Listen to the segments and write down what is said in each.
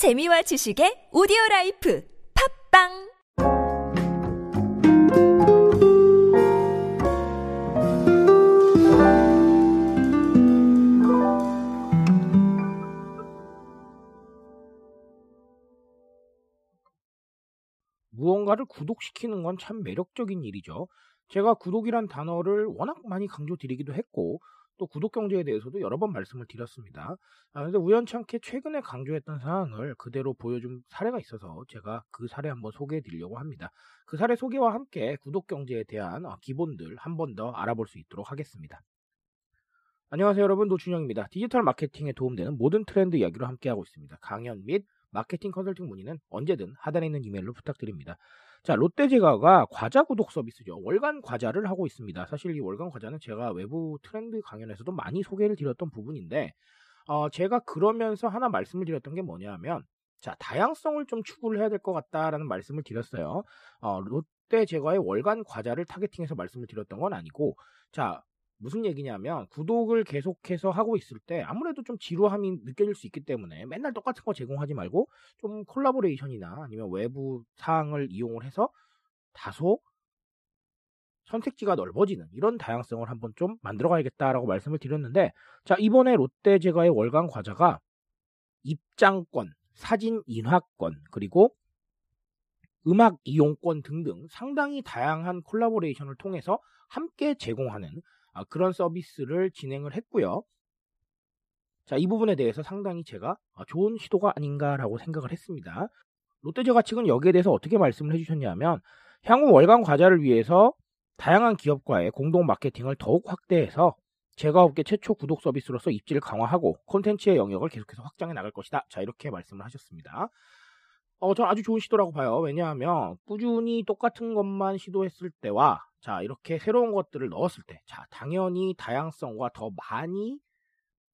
재미와 지식의 오디오 라이프 팟빵 무언가를 구독시키는 건 참 매력적인 일이죠. 제가 구독이란 단어를 워낙 많이 강조드리기도 했고, 또 구독 경제에 대해서도 여러 번 말씀을 드렸습니다. 아, 근데 우연찮게 최근에 강조했던 사항을 그대로 보여준 사례가 있어서 제가 그 사례 한번 소개해 드리려고 합니다. 그 사례 소개와 함께 구독 경제에 대한 어, 기본들 한 번 더 알아볼 수 있도록 하겠습니다. 안녕하세요 여러분 노준영입니다. 디지털 마케팅에 도움되는 모든 트렌드 이야기로 함께하고 있습니다. 강연 및 마케팅 컨설팅 문의는 언제든 하단에 있는 이메일로 부탁드립니다. 자, 롯데제과가 과자 구독 서비스죠. 월간 과자를 하고 있습니다. 사실 이 월간 과자는 제가 외부 트렌드 강연에서도 많이 소개를 드렸던 부분인데, 어, 제가 그러면서 하나 말씀을 드렸던 게 뭐냐면, 자, 다양성을 좀 추구를 해야 될 것 같다라는 말씀을 드렸어요. 어, 롯데제과의 월간 과자를 타겟팅해서 말씀을 드렸던 건 아니고, 자, 무슨 얘기냐면 구독을 계속해서 하고 있을 때 아무래도 좀 지루함이 느껴질 수 있기 때문에 맨날 똑같은 거 제공하지 말고 좀 콜라보레이션이나 아니면 외부 사항을 이용을 해서 다소 선택지가 넓어지는 이런 다양성을 한번 좀 만들어 가야겠다라고 말씀을 드렸는데 자 이번에 롯데제과의 월간 과자가 입장권, 사진 인화권 그리고 음악 이용권 등등 상당히 다양한 콜라보레이션을 통해서 함께 제공하는 아, 그런 서비스를 진행을 했고요. 자, 이 부분에 대해서 상당히 제가 아, 좋은 시도가 아닌가라고 생각을 했습니다. 롯데제과 측은 여기에 대해서 어떻게 말씀을 해주셨냐면 향후 월간 과자를 위해서 다양한 기업과의 공동 마케팅을 더욱 확대해서 제과업계 최초 구독 서비스로서 입지를 강화하고 콘텐츠의 영역을 계속해서 확장해 나갈 것이다. 자, 이렇게 말씀을 하셨습니다. 어, 전 아주 좋은 시도라고 봐요. 왜냐하면 꾸준히 똑같은 것만 시도했을 때와 자, 이렇게 새로운 것들을 넣었을 때, 자, 당연히 다양성과 더 많이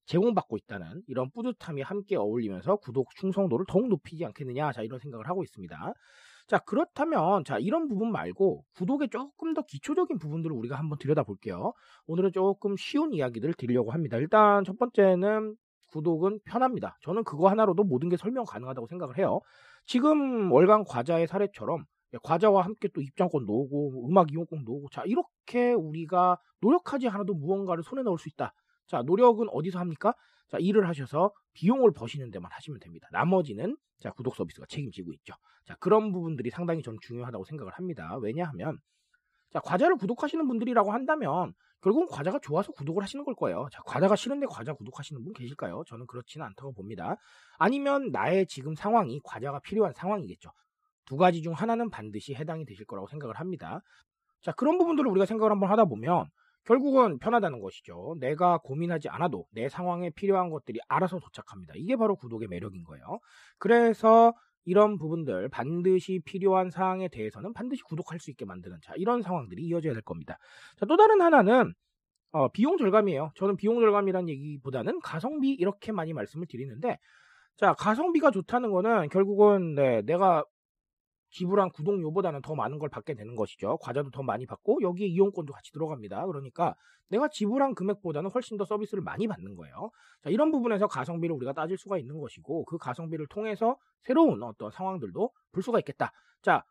제공받고 있다는 이런 뿌듯함이 함께 어울리면서 구독 충성도를 더욱 높이지 않겠느냐, 자, 이런 생각을 하고 있습니다. 자, 그렇다면, 자, 이런 부분 말고 구독의 조금 더 기초적인 부분들을 우리가 한번 들여다볼게요. 오늘은 조금 쉬운 이야기들을 드리려고 합니다. 일단 첫 번째는 구독은 편합니다. 저는 그거 하나로도 모든 게 설명 가능하다고 생각을 해요. 지금 월간 과자의 사례처럼 과자와 함께 또 입장권도 오고 음악 이용권도 오고 자 이렇게 우리가 노력하지 않아도 무언가를 손에 넣을 수 있다. 자 노력은 어디서 합니까? 자 일을 하셔서 비용을 버시는 데만 하시면 됩니다. 나머지는 자 구독 서비스가 책임지고 있죠. 자 그런 부분들이 상당히 저는 중요하다고 생각을 합니다. 왜냐하면 자 과자를 구독하시는 분들이라고 한다면 결국은 과자가 좋아서 구독을 하시는 걸 거예요. 자 과자가 싫은데 과자 구독하시는 분 계실까요? 저는 그렇지는 않다고 봅니다. 아니면 나의 지금 상황이 과자가 필요한 상황이겠죠. 두 가지 중 하나는 반드시 해당이 되실 거라고 생각을 합니다. 자, 그런 부분들을 우리가 생각을 한번 하다 보면 결국은 편하다는 것이죠. 내가 고민하지 않아도 내 상황에 필요한 것들이 알아서 도착합니다. 이게 바로 구독의 매력인 거예요. 그래서 이런 부분들 반드시 필요한 사항에 대해서는 반드시 구독할 수 있게 만드는 자 이런 상황들이 이어져야 될 겁니다. 자, 또 다른 하나는 어, 비용 절감이에요. 저는 비용 절감이란 얘기보다는 가성비 이렇게 많이 말씀을 드리는데 자 가성비가 좋다는 거는 결국은 네, 내가 지불한 구독료보다는 더 많은 걸 받게 되는 것이죠. 과자도 더 많이 받고 여기에 이용권도 같이 들어갑니다. 그러니까 내가 지불한 금액보다는 훨씬 더 서비스를 많이 받는 거예요. 자, 이런 부분에서 가성비를 우리가 따질 수가 있는 것이고 그 가성비를 통해서 새로운 어떤 상황들도 볼 수가 있겠다. 자,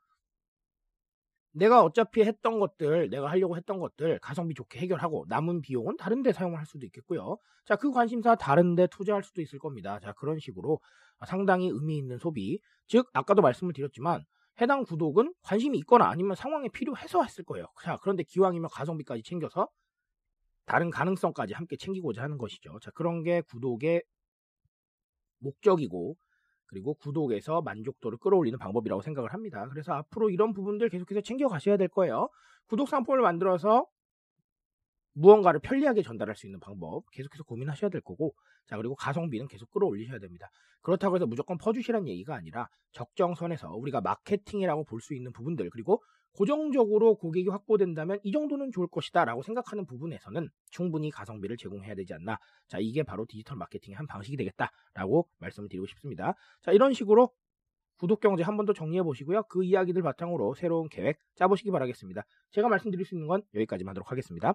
내가 어차피 했던 것들, 내가 하려고 했던 것들 가성비 좋게 해결하고 남은 비용은 다른 데 사용을 할 수도 있겠고요. 자, 그 관심사 다른 데 투자할 수도 있을 겁니다. 자, 그런 식으로 상당히 의미 있는 소비. 즉, 아까도 말씀을 드렸지만 해당 구독은 관심이 있거나 아니면 상황에 필요해서 했을 거예요. 자, 그런데 기왕이면 가성비까지 챙겨서 다른 가능성까지 함께 챙기고자 하는 것이죠. 자, 그런 게 구독의 목적이고 그리고 구독에서 만족도를 끌어올리는 방법이라고 생각을 합니다. 그래서 앞으로 이런 부분들 계속해서 챙겨 가셔야 될 거예요. 구독 상품을 만들어서 무언가를 편리하게 전달할 수 있는 방법 계속해서 고민하셔야 될 거고 자 그리고 가성비는 계속 끌어올리셔야 됩니다. 그렇다고 해서 무조건 퍼주시란 얘기가 아니라 적정선에서 우리가 마케팅이라고 볼 수 있는 부분들 그리고 고정적으로 고객이 확보된다면 이 정도는 좋을 것이다 라고 생각하는 부분에서는 충분히 가성비를 제공해야 되지 않나 자 이게 바로 디지털 마케팅의 한 방식이 되겠다 라고 말씀을 드리고 싶습니다. 자 이런 식으로 구독 경제 한 번 더 정리해 보시고요. 그 이야기들 바탕으로 새로운 계획 짜보시기 바라겠습니다. 제가 말씀드릴 수 있는 건 여기까지만 하도록 하겠습니다.